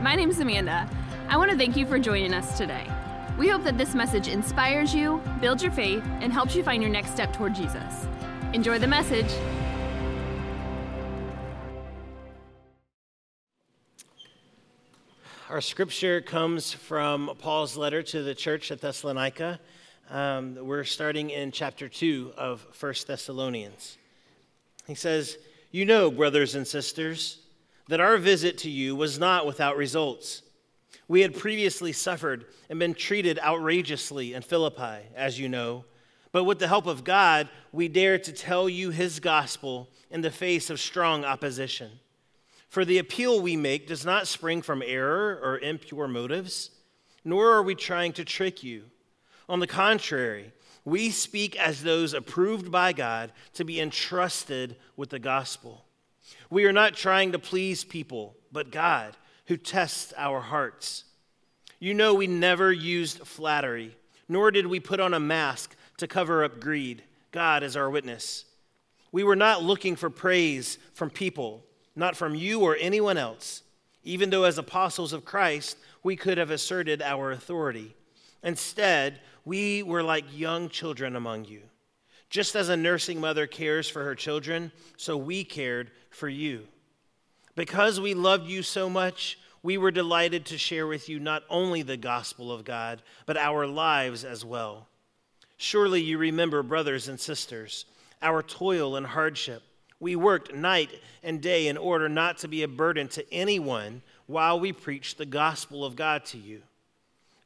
My name is Amanda. I want to thank you for joining us today. We hope that this message inspires you, builds your faith, and helps you find your next step toward Jesus. Enjoy the message. Our scripture comes from Paul's letter to the church at Thessalonica. Um, we're starting in chapter 2 of 1 Thessalonians. He says, You know, brothers and sisters, that our visit to you was not without results. We had previously suffered and been treated outrageously in Philippi, as you know. But with the help of God, we dare to tell you his gospel in the face of strong opposition. For the appeal we make does not spring from error or impure motives, nor are we trying to trick you. On the contrary, we speak as those approved by God to be entrusted with the gospel. We are not trying to please people, but God, who tests our hearts. You know, we never used flattery, nor did we put on a mask to cover up greed. God is our witness. We were not looking for praise from people, not from you or anyone else, even though, as apostles of Christ, we could have asserted our authority. Instead, we were like young children among you. Just as a nursing mother cares for her children, so we cared for you. Because we loved you so much, we were delighted to share with you not only the gospel of God, but our lives as well. Surely you remember, brothers and sisters, our toil and hardship. We worked night and day in order not to be a burden to anyone while we preached the gospel of God to you.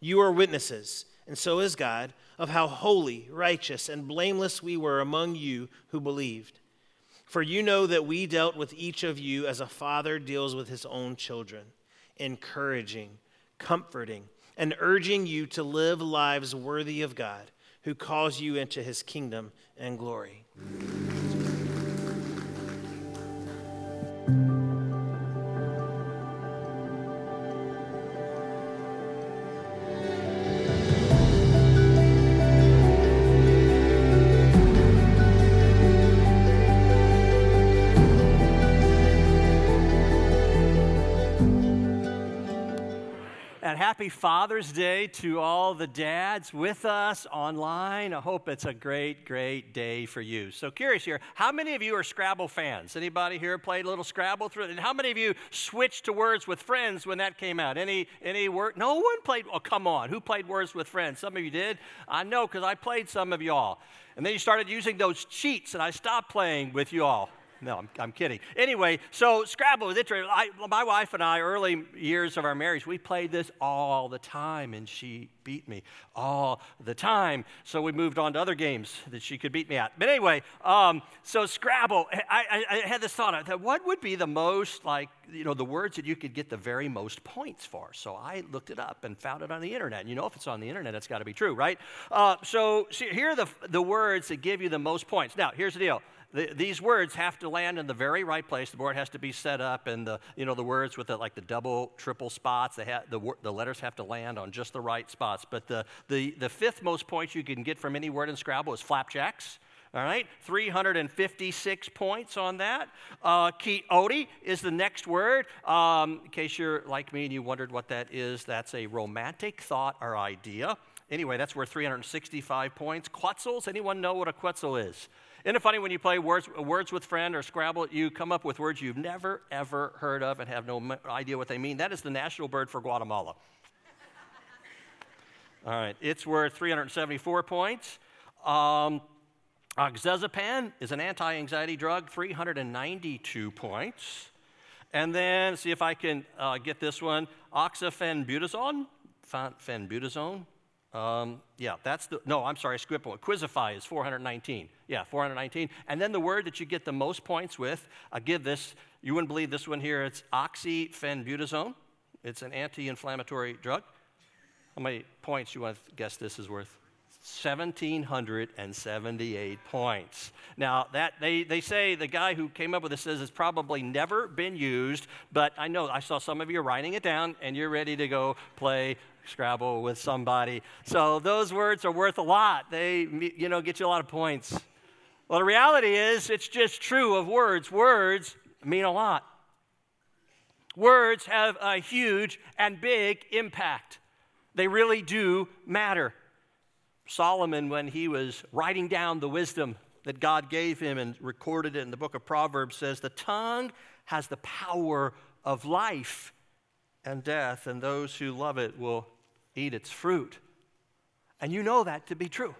You are witnesses, and so is God, of how holy, righteous, and blameless we were among you who believed. For you know that we dealt with each of you as a father deals with his own children, encouraging, comforting, and urging you to live lives worthy of God, who calls you into his kingdom and glory. Happy Father's Day to all the dads with us online. I hope it's a great, great day for you. So curious here, how many of you are Scrabble fans? Anybody here played a little Scrabble through it? And how many of you switched to Words with Friends when that came out? Any any word? No one played. Oh, come on. Who played Words with Friends? Some of you did. I know because I played some of y'all. And then you started using those cheats, and I stopped playing with you all. No, I'm, I'm kidding. Anyway, so Scrabble was interesting. I, my wife and I, early years of our marriage, we played this all the time, and she beat me all the time. So we moved on to other games that she could beat me at. But anyway, um, so Scrabble, I, I, I, had this thought that what would be the most, like, you know, the words that you could get the very most points for. So I looked it up and found it on the internet. You know, if it's on the internet, it's got to be true, right? Uh, so see, here are the, the words that give you the most points. Now, here's the deal the, these words have to land in the very right place. The board has to be set up, and the you know the words with the, like the double, triple spots. They have, the, the letters have to land on just the right spots. But the, the the fifth most points you can get from any word in Scrabble is flapjacks. All right, 356 points on that. Uh, quixote is the next word. Um, in case you're like me and you wondered what that is, that's a romantic thought or idea. Anyway, that's worth 365 points. Quetzals, anyone know what a quetzal is? Isn't it funny when you play words, words with friend or Scrabble, you come up with words you've never, ever heard of and have no idea what they mean? That is the national bird for Guatemala. All right, it's worth 374 points. Um, oxazepam is an anti anxiety drug, 392 points. And then, see if I can uh, get this one oxyphenbutazone, phenbutazone, um, yeah, that's the, no, I'm sorry, skip one. Quizzify is 419. Yeah, 419. And then the word that you get the most points with, I give this, you wouldn't believe this one here, it's oxyphenbutazone. It's an anti inflammatory drug. How many points you want to guess this is worth? 1,778 points. Now, that they, they say the guy who came up with this says it's probably never been used, but I know I saw some of you writing it down and you're ready to go play Scrabble with somebody. So those words are worth a lot. They, you know, get you a lot of points. Well, the reality is, it's just true of words. Words mean a lot. Words have a huge and big impact. They really do matter. Solomon, when he was writing down the wisdom that God gave him and recorded it in the book of Proverbs, says, The tongue has the power of life and death, and those who love it will eat its fruit. And you know that to be true.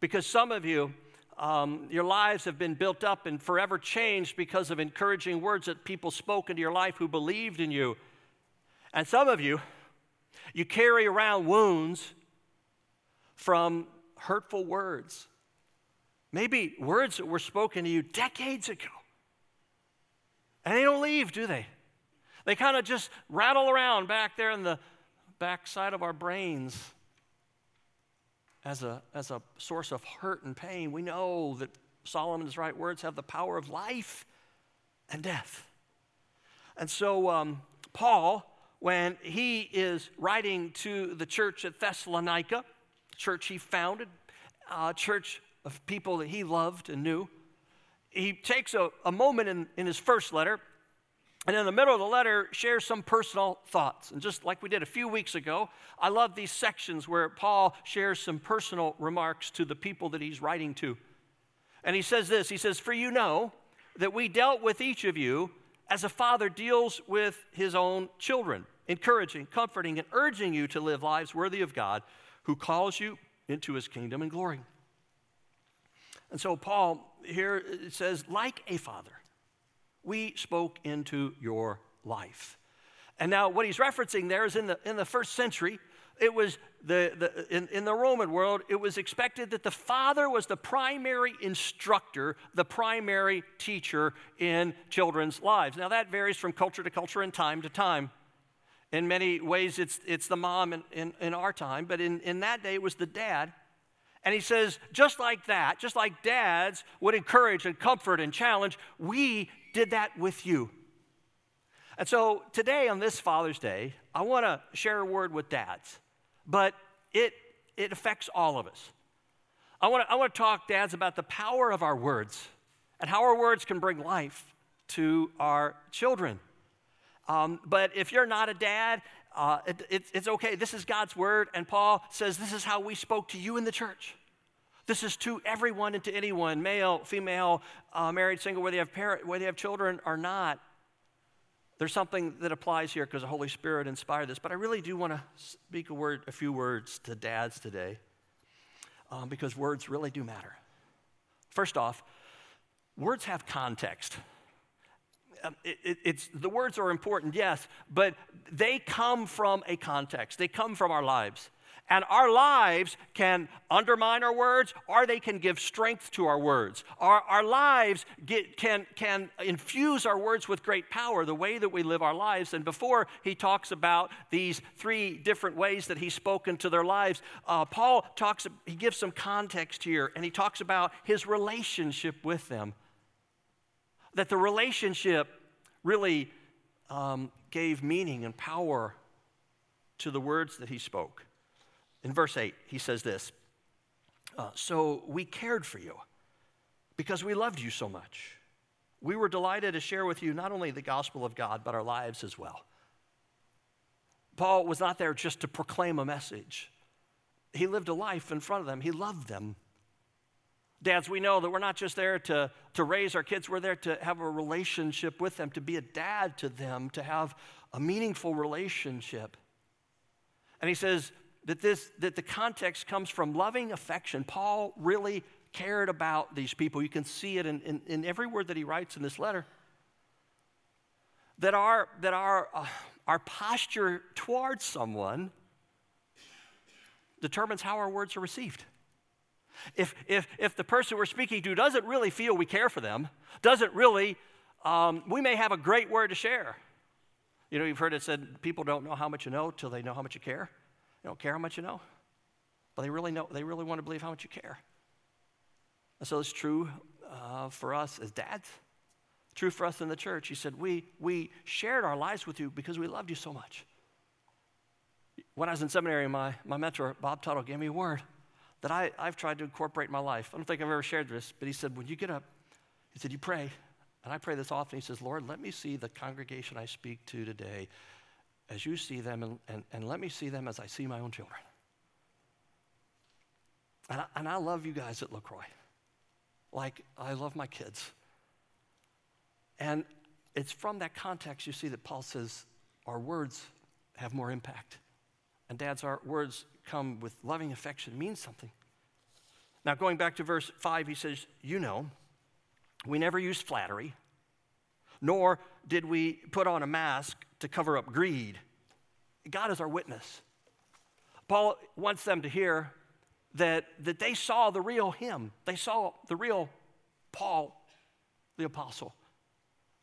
Because some of you, um, your lives have been built up and forever changed because of encouraging words that people spoke into your life who believed in you. And some of you, you carry around wounds from hurtful words. Maybe words that were spoken to you decades ago. And they don't leave, do they? They kind of just rattle around back there in the backside of our brains as a, as a source of hurt and pain. We know that Solomon's right words have the power of life and death. And so, um, Paul, when he is writing to the church at Thessalonica, church he founded, a church of people that he loved and knew, he takes a, a moment in, in his first letter and in the middle of the letter, shares some personal thoughts. And just like we did a few weeks ago, I love these sections where Paul shares some personal remarks to the people that he's writing to. And he says this He says, For you know that we dealt with each of you as a father deals with his own children, encouraging, comforting, and urging you to live lives worthy of God who calls you into his kingdom and glory. And so, Paul here says, like a father we spoke into your life. And now, what he's referencing there is in the, in the first century, it was the, the, in, in the Roman world, it was expected that the father was the primary instructor, the primary teacher in children's lives. Now, that varies from culture to culture and time to time. In many ways, it's, it's the mom in, in, in our time, but in, in that day, it was the dad. And he says, just like that, just like dads would encourage and comfort and challenge, we did that with you. And so today, on this Father's Day, I want to share a word with dads, but it, it affects all of us. I want to I want to talk, dads, about the power of our words and how our words can bring life to our children. Um, but if you're not a dad, uh, it, it, it's okay. This is God's word, and Paul says this is how we spoke to you in the church. This is to everyone and to anyone, male, female, uh, married, single, whether they have parent, whether they have children or not. There's something that applies here because the Holy Spirit inspired this. But I really do want to speak a word, a few words to dads today, um, because words really do matter. First off, words have context. Um, it, it, it's the words are important, yes, but they come from a context. They come from our lives. And our lives can undermine our words or they can give strength to our words. Our, our lives get, can, can infuse our words with great power, the way that we live our lives. And before he talks about these three different ways that he's spoken to their lives, uh, Paul talks, he gives some context here and he talks about his relationship with them. That the relationship really um, gave meaning and power to the words that he spoke. In verse 8, he says this uh, So we cared for you because we loved you so much. We were delighted to share with you not only the gospel of God, but our lives as well. Paul was not there just to proclaim a message, he lived a life in front of them, he loved them. Dads, we know that we're not just there to, to raise our kids, we're there to have a relationship with them, to be a dad to them, to have a meaningful relationship. And he says, that, this, that the context comes from loving affection. Paul really cared about these people. You can see it in, in, in every word that he writes in this letter. That our, that our, uh, our posture towards someone determines how our words are received. If, if, if the person we're speaking to doesn't really feel we care for them, doesn't really, um, we may have a great word to share. You know, you've heard it said people don't know how much you know till they know how much you care. You don't care how much you know, but they really know, they really want to believe how much you care. And so it's true uh, for us as dads, true for us in the church. He said, we, we shared our lives with you because we loved you so much. When I was in seminary, my, my mentor, Bob Tuttle, gave me a word that I, I've tried to incorporate in my life. I don't think I've ever shared this, but he said, when you get up, he said, you pray, And I pray this often. He says, Lord, let me see the congregation I speak to today as you see them, and, and, and let me see them as I see my own children. And I, and I love you guys at LaCroix. Like I love my kids. And it's from that context you see that Paul says our words have more impact. And dads, our words come with loving affection, means something. Now, going back to verse 5, he says, You know, we never use flattery, nor did we put on a mask to cover up greed. God is our witness. Paul wants them to hear that, that they saw the real him. They saw the real Paul, the apostle.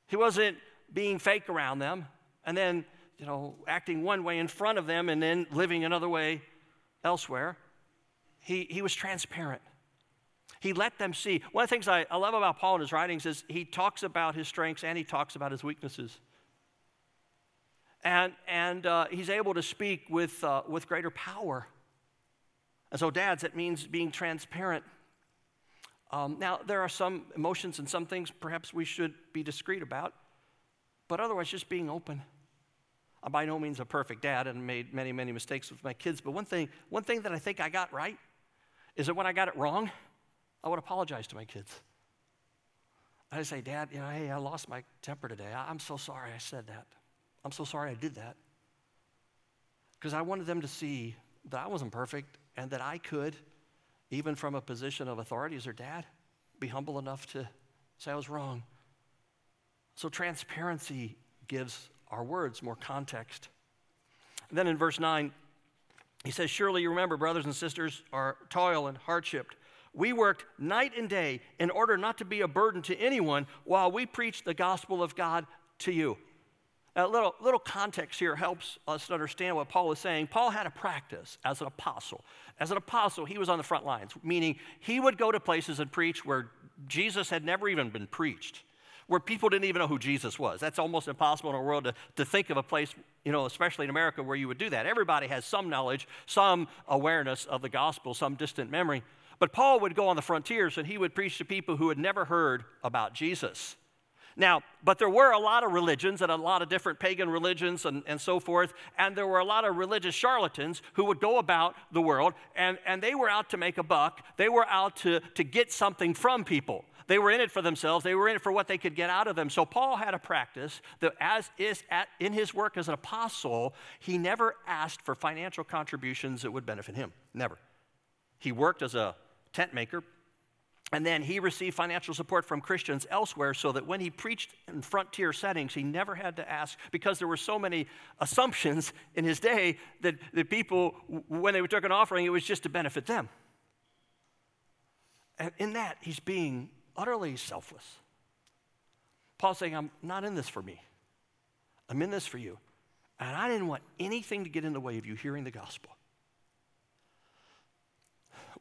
He wasn't being fake around them and then, you know, acting one way in front of them and then living another way elsewhere. He, he was transparent. He let them see. One of the things I, I love about Paul in his writings is he talks about his strengths and he talks about his weaknesses. And, and uh, he's able to speak with, uh, with greater power. And so, dads, it means being transparent. Um, now, there are some emotions and some things perhaps we should be discreet about, but otherwise, just being open. I'm by no means a perfect dad and made many, many mistakes with my kids, but one thing, one thing that I think I got right is that when I got it wrong, I would apologize to my kids. I'd say, Dad, you know, hey, I lost my temper today. I'm so sorry I said that. I'm so sorry I did that. Because I wanted them to see that I wasn't perfect and that I could, even from a position of authority as their dad, be humble enough to say I was wrong. So transparency gives our words more context. And then in verse 9, he says, Surely you remember, brothers and sisters, our toil and hardship. We worked night and day in order not to be a burden to anyone while we preached the gospel of God to you. A little, little context here helps us understand what Paul is saying. Paul had a practice as an apostle. As an apostle, he was on the front lines, meaning he would go to places and preach where Jesus had never even been preached, where people didn't even know who Jesus was. That's almost impossible in our world to, to think of a place, you know, especially in America, where you would do that. Everybody has some knowledge, some awareness of the gospel, some distant memory. But Paul would go on the frontiers and he would preach to people who had never heard about Jesus. Now, but there were a lot of religions and a lot of different pagan religions and, and so forth, and there were a lot of religious charlatans who would go about the world, and, and they were out to make a buck. They were out to, to get something from people. They were in it for themselves. They were in it for what they could get out of them. So Paul had a practice that, as is at, in his work as an apostle, he never asked for financial contributions that would benefit him. Never. He worked as a tent maker, and then he received financial support from Christians elsewhere so that when he preached in frontier settings, he never had to ask, because there were so many assumptions in his day that, the people, when they took an offering, it was just to benefit them. And in that, he's being utterly selfless. Paul's saying, I'm not in this for me, I'm in this for you. And I didn't want anything to get in the way of you hearing the gospel.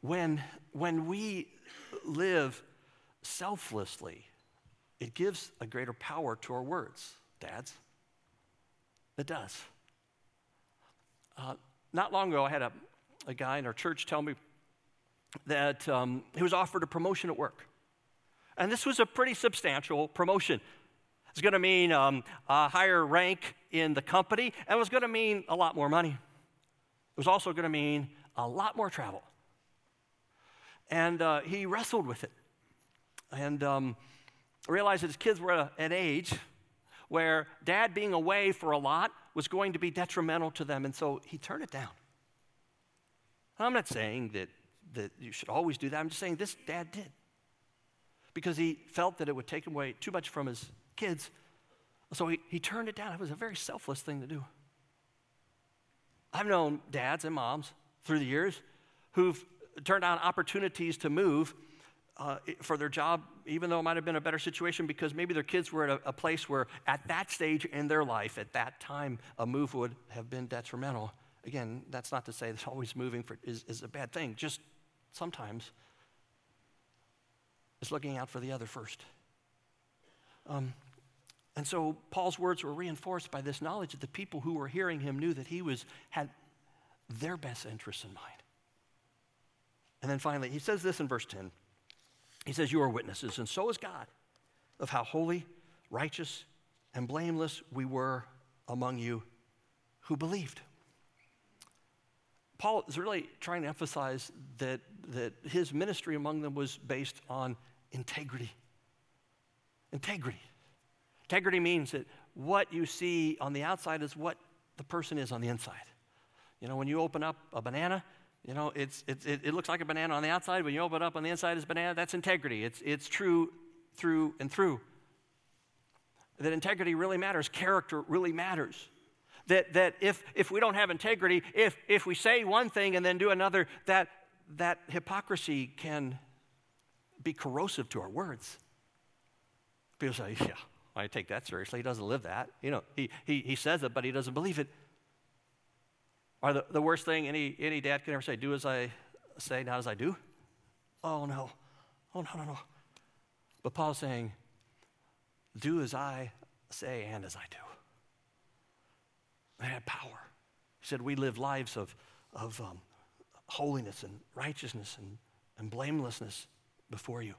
When, when we live selflessly, it gives a greater power to our words, dads. It does. Uh, not long ago, I had a, a guy in our church tell me that um, he was offered a promotion at work. And this was a pretty substantial promotion. It's going to mean um, a higher rank in the company, and it was going to mean a lot more money. It was also going to mean a lot more travel. And uh, he wrestled with it and um, realized that his kids were at an age where dad being away for a lot was going to be detrimental to them, and so he turned it down. I'm not saying that, that you should always do that. I'm just saying this dad did because he felt that it would take away too much from his kids. So he, he turned it down. It was a very selfless thing to do. I've known dads and moms through the years who've turned down opportunities to move uh, for their job, even though it might have been a better situation because maybe their kids were at a, a, place where, at that stage in their life, at that time, a move would have been detrimental. Again, that's not to say that always moving for, is, is a bad thing. Just sometimes it's looking out for the other first. Um, and so Paul's words were reinforced by this knowledge that the people who were hearing him knew that he was had their best interests in mind. And then finally, he says this in verse 10. He says, You are witnesses, and so is God. of how holy, righteous, and blameless we were among you who believed. Paul is really trying to emphasize that, that his ministry among them was based on integrity. Integrity. Integrity means that what you see on the outside is what the person is on the inside. You know, when you open up a banana, you know, it's, it's, it, it looks like a banana on the outside. When you open it up on the inside, it's banana. That's integrity. It's, it's true through and through. That integrity really matters, character really matters. That, that if, if we don't have integrity, if, if we say one thing and then do another, that, that hypocrisy can be corrosive to our words. People say, yeah, I take that seriously. He doesn't live that. You know, he, he, he says it, but he doesn't believe it. Or the, the worst thing any, any dad can ever say, do as I say, not as I do. Oh, no. Oh, no, no, no. But Paul's saying, do as I say and as I do. They had power. He said, We live lives of, of um, holiness and righteousness and, and blamelessness before you.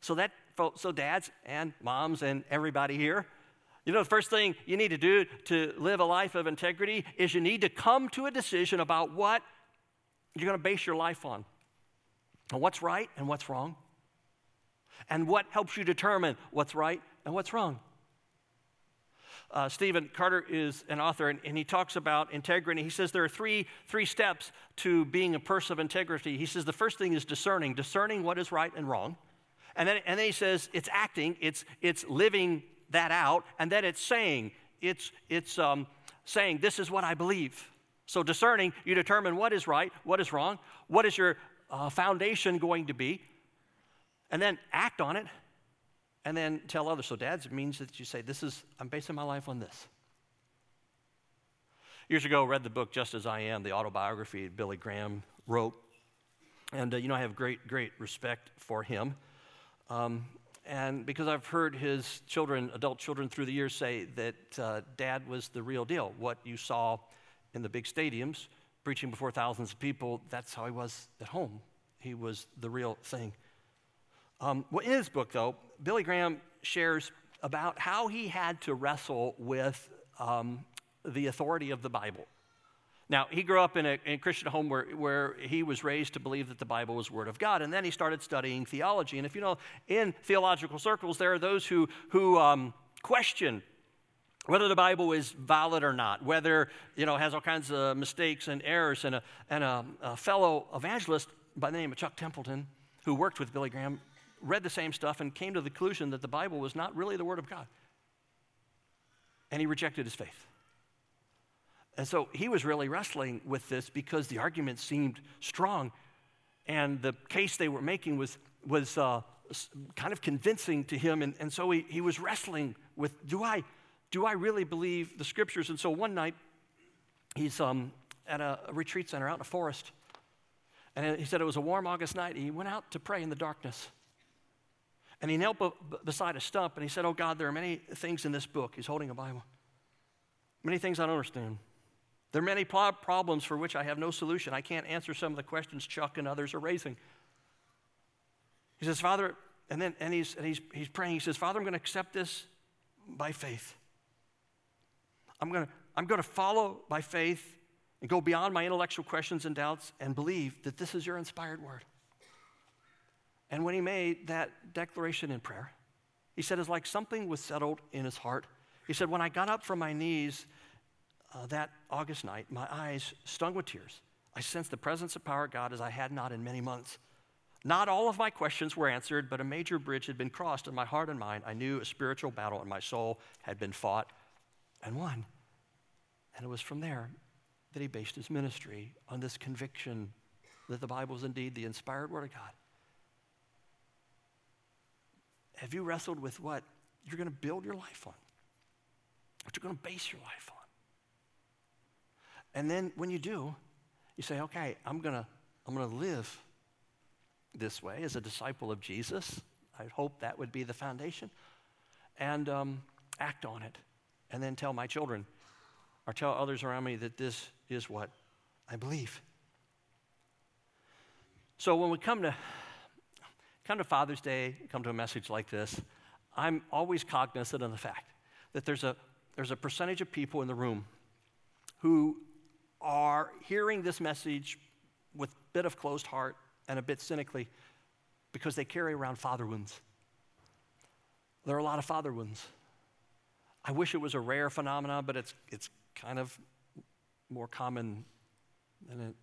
So, that, so dads and moms and everybody here, you know, the first thing you need to do to live a life of integrity is you need to come to a decision about what you're going to base your life on. And what's right and what's wrong. And what helps you determine what's right and what's wrong. Uh, Stephen Carter is an author, and, and, he talks about integrity. He says there are three, three steps to being a person of integrity. He says the first thing is discerning, discerning what is right and wrong. And then, and then he says it's acting, it's, it's living that out, and then it's saying, it's, it's um, saying, this is what I believe. So discerning, you determine what is right, what is wrong, what is your uh, foundation going to be, and then act on it and then tell others. So, dads, it means that you say, This is, I'm basing my life on this. Years ago, I read the book Just As I Am, the autobiography Billy Graham wrote. And, uh, you know, I have great, great respect for him. Um, and because I've heard his children, adult children through the years say that uh, dad was the real deal. What you saw in the big stadiums, preaching before thousands of people, that's how he was at home. He was the real thing. Um, well, in his book, though, Billy Graham shares about how he had to wrestle with um, the authority of the Bible. Now, he grew up in a, in a, Christian home where, where he was raised to believe that the Bible was Word of God, and then he started studying theology. And if you know, in theological circles, there are those who, who um, question whether the Bible is valid or not, whether, you know, has all kinds of mistakes and errors. And a, and a, a fellow evangelist by the name of Chuck Templeton, who worked with Billy Graham, read the same stuff and came to the conclusion that the Bible was not really the Word of God. And he rejected his faith. And so he was really wrestling with this because the argument seemed strong and the case they were making was, was uh, kind of convincing to him. And, and so he, he was wrestling with do I, do I really believe the scriptures? And so one night he's um, at a retreat center out in a forest. And he said it was a warm August night. He went out to pray in the darkness. And he knelt beside a stump and he said, Oh God, there are many things in this book. He's holding a Bible. Many things I don't understand. There are many problems for which I have no solution. I can't answer some of the questions Chuck and others are raising. He says, Father, and then and he's, and he's, he's praying. He says, Father, I'm going to accept this by faith. I'm going to, I'm going to follow by faith and go beyond my intellectual questions and doubts and believe that this is your inspired word. And when he made that declaration in prayer, he said it's like something was settled in his heart. He said, When I got up from my knees uh, that August night, my eyes stung with tears. I sensed the presence of power of God as I had not in many months. Not all of my questions were answered, but a major bridge had been crossed in my heart and mind. I knew a spiritual battle in my soul had been fought and won. And it was from there that he based his ministry on this conviction that the Bible is indeed the inspired Word of God. Have you wrestled with what you're going to build your life on? What you're going to base your life on? And then when you do, you say, okay, I'm going to I'm going to live this way as a disciple of Jesus. I hope that would be the foundation. And um, act on it. And then tell my children or tell others around me that this is what I believe. So when we come to come to Father's Day, come to a message like this, I'm always cognizant of the fact that there's a, there's a percentage of people in the room who are hearing this message with a bit of closed heart and a bit cynically because they carry around father wounds. There are a lot of father wounds. I wish it was a rare phenomenon, but it's, it's kind of more common than it,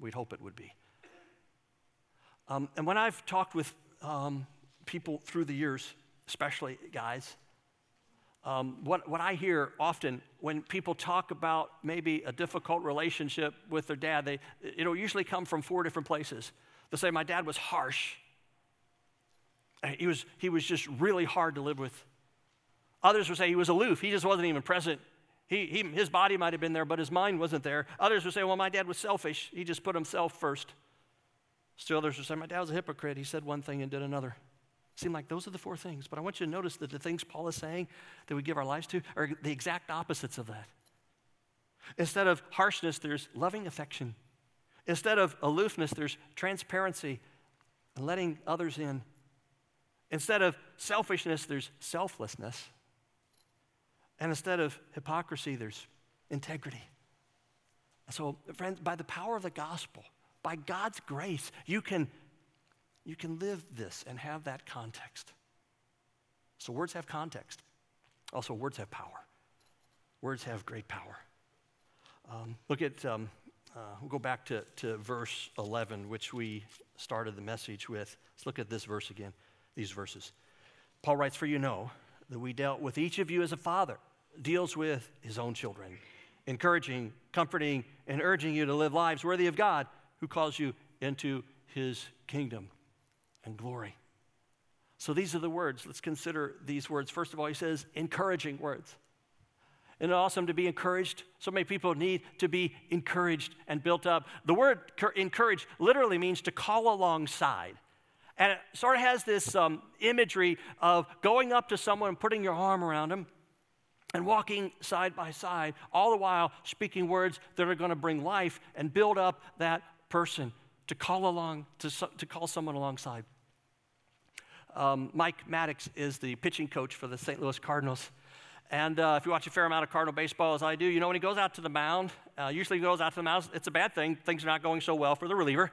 we'd hope it would be. Um, and when I've talked with um, people through the years, especially guys, um, what, what I hear often when people talk about maybe a difficult relationship with their dad, they, it'll usually come from four different places. They'll say, My dad was harsh. He was, he was just really hard to live with. Others would say he was aloof. He just wasn't even present. He, he, his body might have been there, but his mind wasn't there. Others would say, Well, my dad was selfish. He just put himself first. Still others would say, My dad was a hypocrite. He said one thing and did another. Seem like those are the four things. But I want you to notice that the things Paul is saying that we give our lives to are the exact opposites of that. Instead of harshness, there's loving affection. Instead of aloofness, there's transparency and letting others in. Instead of selfishness, there's selflessness. And instead of hypocrisy, there's integrity. So, friends, by the power of the gospel, by God's grace, you can you can live this and have that context. So, words have context. Also, words have power. Words have great power. Um, look at, um, uh, we'll go back to, to verse 11, which we started the message with. Let's look at this verse again, these verses. Paul writes, For you know that we dealt with each of you as a father deals with his own children, encouraging, comforting, and urging you to live lives worthy of God who calls you into his kingdom and glory. So these are the words. Let's consider these words. First of all, he says encouraging words. Isn't it awesome to be encouraged? So many people need to be encouraged and built up. The word encourage literally means to call alongside. And it sort of has this um, imagery of going up to someone and putting your arm around them and walking side by side, all the while speaking words that are going to bring life and build up that person to call along, to, to call someone alongside. Um, Mike Maddux is the pitching coach for the St. Louis Cardinals. And uh, if you watch a fair amount of Cardinal baseball, as I do, you know when he goes out to the mound, uh, usually he goes out to the mound, it's a bad thing. Things are not going so well for the reliever.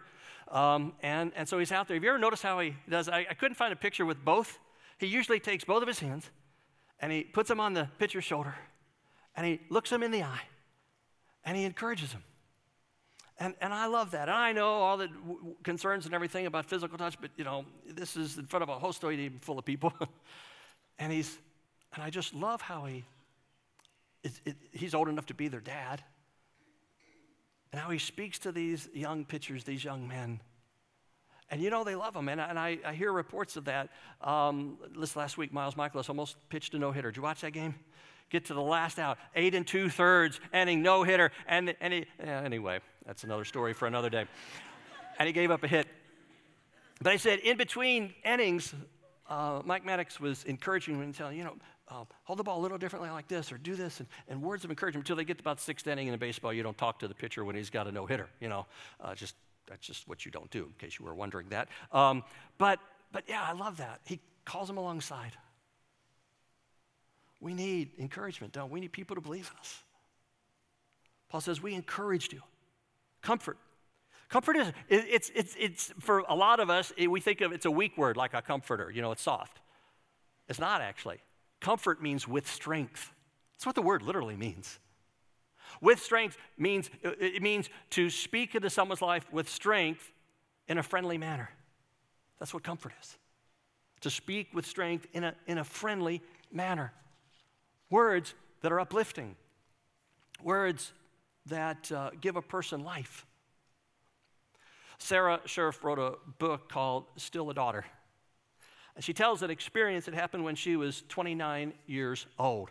Um, and, and so he's out there. Have you ever noticed how he does? I, I couldn't find a picture with both. He usually takes both of his hands and he puts them on the pitcher's shoulder and he looks him in the eye and he encourages him. And, and I love that. And I know all the w- concerns and everything about physical touch, but you know, this is in front of a whole stadium full of people. and he's, and I just love how he, it, it, he's old enough to be their dad. And how he speaks to these young pitchers, these young men. And you know, they love him. And, and I, I hear reports of that. Um, this last week, Miles Mikolas almost pitched a no hitter. Did you watch that game? Get to the last out, eight and two thirds, ending no hitter. And, and he, yeah, anyway, that's another story for another day. and he gave up a hit. But I said, in between innings, uh, Mike Maddux was encouraging him and telling, you know, uh, hold the ball a little differently like this or do this, and, and words of encouragement until they get to about sixth inning in baseball. You don't talk to the pitcher when he's got a no hitter, you know. Uh, just That's just what you don't do, in case you were wondering that. Um, but, but yeah, I love that. He calls him alongside. We need encouragement, don't we? We need people to believe us. Paul says, We encouraged you. Comfort. Comfort is, it's, it's, it's, for a lot of us, we think of it's a weak word like a comforter, you know, it's soft. It's not actually. Comfort means with strength. That's what the word literally means. With strength means, it means to speak into someone's life with strength in a friendly manner. That's what comfort is. To speak with strength in a, in a friendly manner. Words that are uplifting. Words that uh, give a person life. Sarah Scherf wrote a book called Still a Daughter. And she tells an experience that happened when she was 29 years old.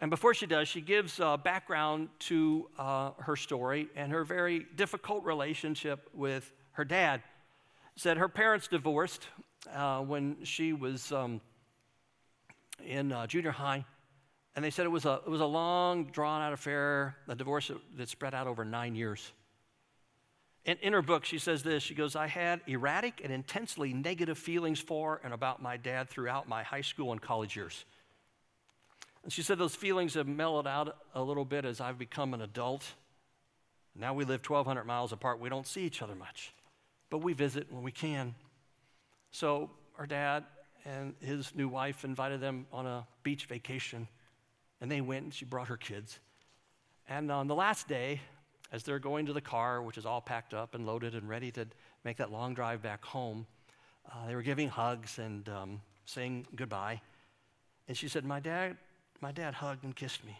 And before she does, she gives uh, background to uh, her story and her very difficult relationship with her dad. Said her parents divorced uh, when she was um, in uh, junior high. And they said it was a, it was a long, drawn out affair, a divorce that spread out over nine years. And in her book, she says this She goes, I had erratic and intensely negative feelings for and about my dad throughout my high school and college years. And she said those feelings have mellowed out a little bit as I've become an adult. Now we live 1,200 miles apart. We don't see each other much, but we visit when we can. So our dad and his new wife invited them on a beach vacation, and they went and she brought her kids. And on the last day, as they're going to the car, which is all packed up and loaded and ready to make that long drive back home, uh, they were giving hugs and um, saying goodbye. And she said, My dad, my dad hugged and kissed me.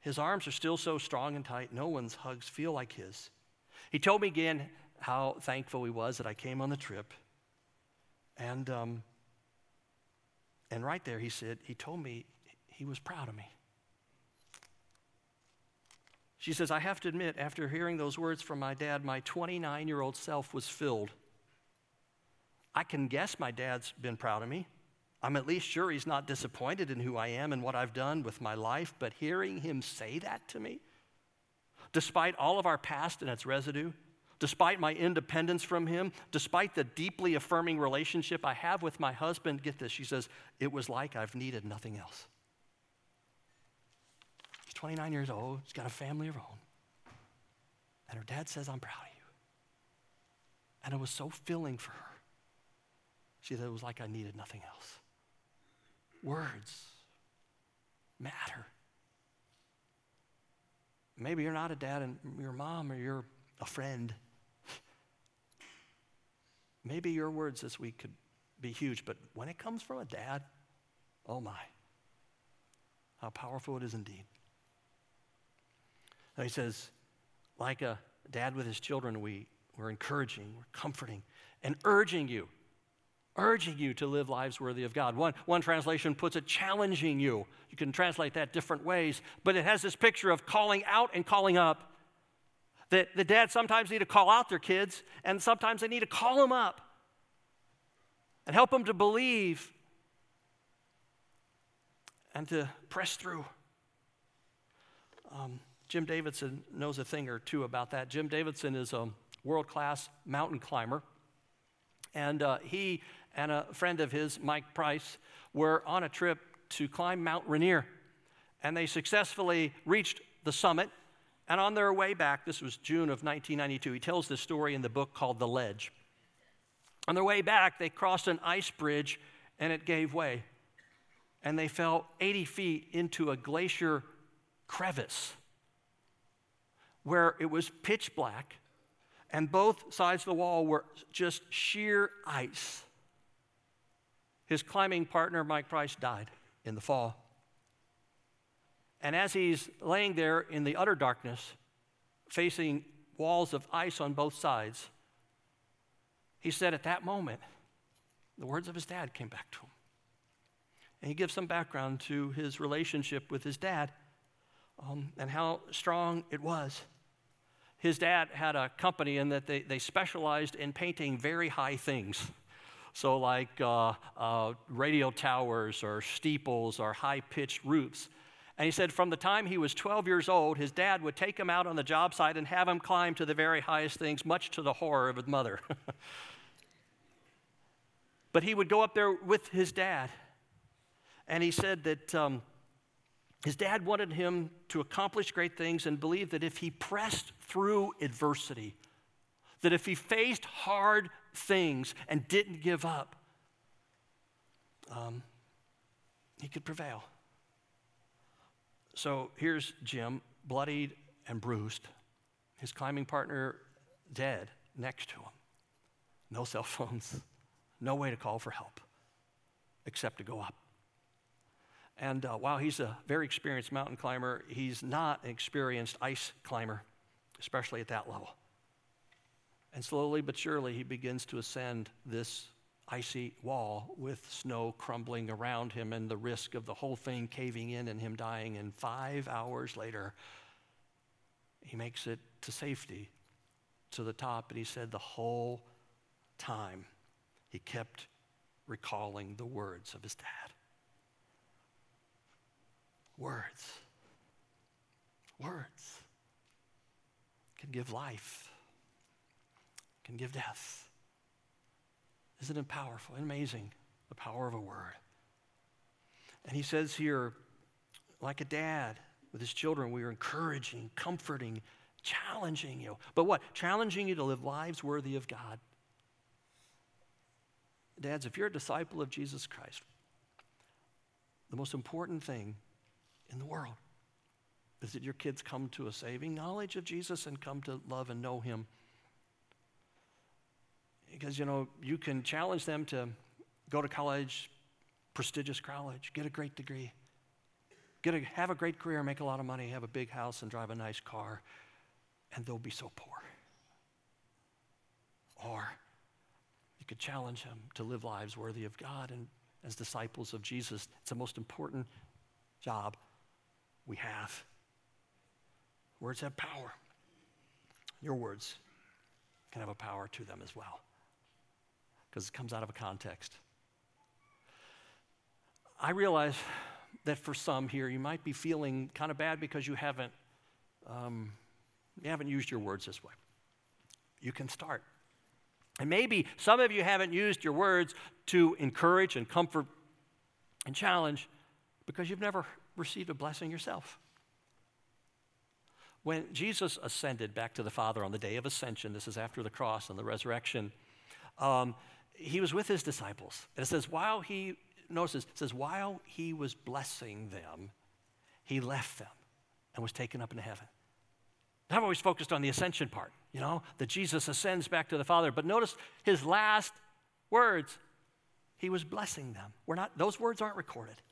His arms are still so strong and tight, no one's hugs feel like his. He told me again how thankful he was that I came on the trip. And, um, and right there, he said, he told me he was proud of me. She says, I have to admit, after hearing those words from my dad, my 29 year old self was filled. I can guess my dad's been proud of me. I'm at least sure he's not disappointed in who I am and what I've done with my life, but hearing him say that to me, despite all of our past and its residue, despite my independence from him, despite the deeply affirming relationship I have with my husband, get this, she says, it was like I've needed nothing else. 29 years old. She's got a family of her own. And her dad says, I'm proud of you. And it was so filling for her. She said, it was like I needed nothing else. Words matter. Maybe you're not a dad and your mom or you're a friend. Maybe your words this week could be huge, but when it comes from a dad, oh my, how powerful it is indeed. And he says, like a dad with his children, we, we're encouraging, we're comforting, and urging you, urging you to live lives worthy of God. One, one translation puts it challenging you. You can translate that different ways, but it has this picture of calling out and calling up. That the dads sometimes need to call out their kids, and sometimes they need to call them up and help them to believe and to press through. Um, Jim Davidson knows a thing or two about that. Jim Davidson is a world class mountain climber. And uh, he and a friend of his, Mike Price, were on a trip to climb Mount Rainier. And they successfully reached the summit. And on their way back, this was June of 1992, he tells this story in the book called The Ledge. On their way back, they crossed an ice bridge and it gave way. And they fell 80 feet into a glacier crevice where it was pitch black and both sides of the wall were just sheer ice. His climbing partner, Mike Price, died in the fall. And as he's laying there in the utter darkness, facing walls of ice on both sides, he said at that moment, the words of his dad came back to him. And he gives some background to his relationship with his dad um, and how strong it was his dad had a company in that they, they specialized in painting very high things. So, like uh, uh, radio towers or steeples or high pitched roofs. And he said from the time he was 12 years old, his dad would take him out on the job site and have him climb to the very highest things, much to the horror of his mother. but he would go up there with his dad. And he said that um, his dad wanted him to accomplish great things and believed that if he pressed through adversity, that if he faced hard things and didn't give up, um, he could prevail. So here's Jim, bloodied and bruised, his climbing partner dead next to him. No cell phones, no way to call for help except to go up. And uh, while he's a very experienced mountain climber, he's not an experienced ice climber, especially at that level. And slowly but surely, he begins to ascend this icy wall with snow crumbling around him and the risk of the whole thing caving in and him dying. And five hours later, he makes it to safety to the top. And he said the whole time he kept recalling the words of his dad. Words. Words can give life. can give death. Isn't it powerful and amazing? The power of a word. And he says here, like a dad with his children, we are encouraging, comforting, challenging you. But what? Challenging you to live lives worthy of God. Dads, if you're a disciple of Jesus Christ, the most important thing in the world is that your kids come to a saving knowledge of Jesus and come to love and know Him. Because, you know, you can challenge them to go to college, prestigious college, get a great degree, get a, have a great career, make a lot of money, have a big house, and drive a nice car, and they'll be so poor. Or you could challenge them to live lives worthy of God. And as disciples of Jesus, it's the most important job we have. Words have power. Your words can have a power to them as well because it comes out of a context. I realize that for some here, you might be feeling kind of bad because you haven't, um, you haven't used your words this way. You can start. And maybe some of you haven't used your words to encourage and comfort and challenge because you've never received a blessing yourself. When Jesus ascended back to the Father on the day of ascension, this is after the cross and the resurrection, um, he was with his disciples. And it says, while he, notice it says, while he was blessing them, he left them and was taken up into heaven. I've always focused on the ascension part, you know, that Jesus ascends back to the Father. But notice his last words, he was blessing them. We're not, those words aren't recorded.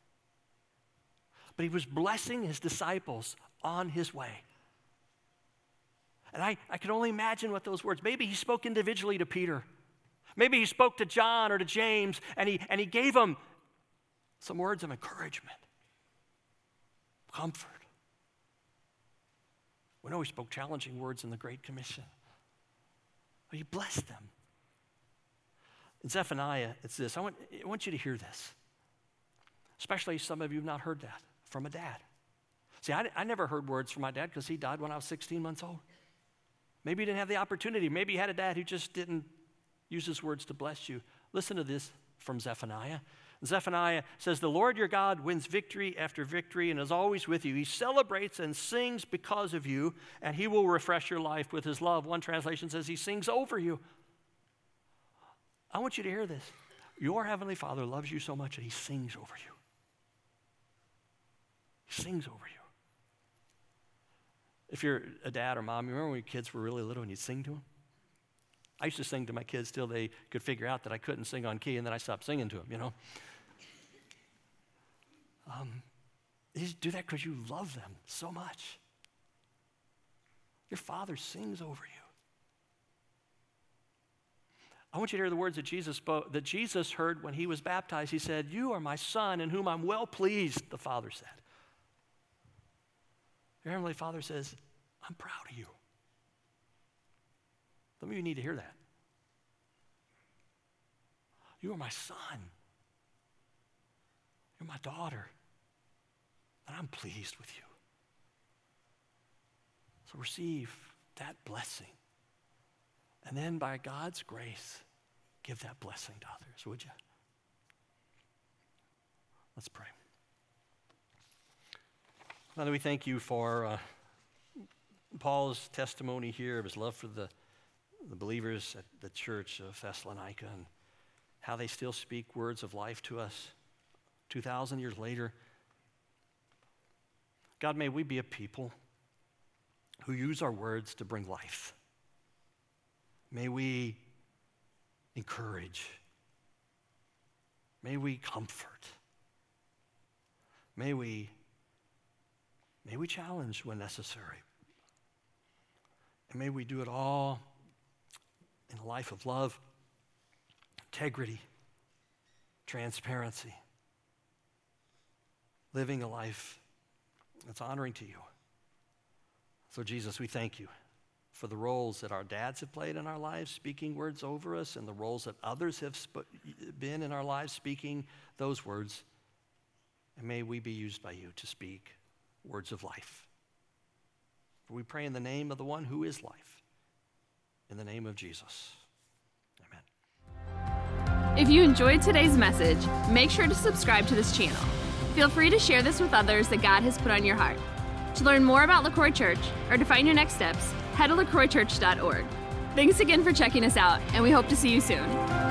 But he was blessing his disciples on his way. And I, I can only imagine what those words, maybe he spoke individually to Peter. Maybe he spoke to John or to James and he, and he gave them some words of encouragement, comfort. We know he spoke challenging words in the Great Commission. But he blessed them. In Zephaniah, it's this. I want, I want you to hear this. Especially some of you have not heard that from a dad. See, I, I never heard words from my dad because he died when I was 16 months old. Maybe you didn't have the opportunity. Maybe you had a dad who just didn't use his words to bless you. Listen to this from Zephaniah. Zephaniah says, The Lord your God wins victory after victory and is always with you. He celebrates and sings because of you, and he will refresh your life with his love. One translation says, He sings over you. I want you to hear this. Your heavenly Father loves you so much that he sings over you. Sings over you. If you're a dad or mom, you remember when your kids were really little and you'd sing to them? I used to sing to my kids till they could figure out that I couldn't sing on key, and then I stopped singing to them, you know? Um, you do that because you love them so much. Your father sings over you. I want you to hear the words that Jesus spoke, that Jesus heard when he was baptized. He said, You are my son in whom I'm well pleased, the Father said. Your Heavenly Father says, I'm proud of you. Some of you need to hear that. You are my son. You're my daughter. And I'm pleased with you. So receive that blessing. And then by God's grace, give that blessing to others, would you? Let's pray. Father, we thank you for uh, Paul's testimony here of his love for the, the believers at the church of Thessalonica and how they still speak words of life to us 2,000 years later. God, may we be a people who use our words to bring life. May we encourage. May we comfort. May we May we challenge when necessary. And may we do it all in a life of love, integrity, transparency, living a life that's honoring to you. So, Jesus, we thank you for the roles that our dads have played in our lives, speaking words over us, and the roles that others have sp- been in our lives, speaking those words. And may we be used by you to speak words of life. For we pray in the name of the one who is life, in the name of Jesus. Amen. If you enjoyed today's message, make sure to subscribe to this channel. Feel free to share this with others that God has put on your heart. To learn more about LaCroix Church or to find your next steps, head to lacroixchurch.org. Thanks again for checking us out, and we hope to see you soon.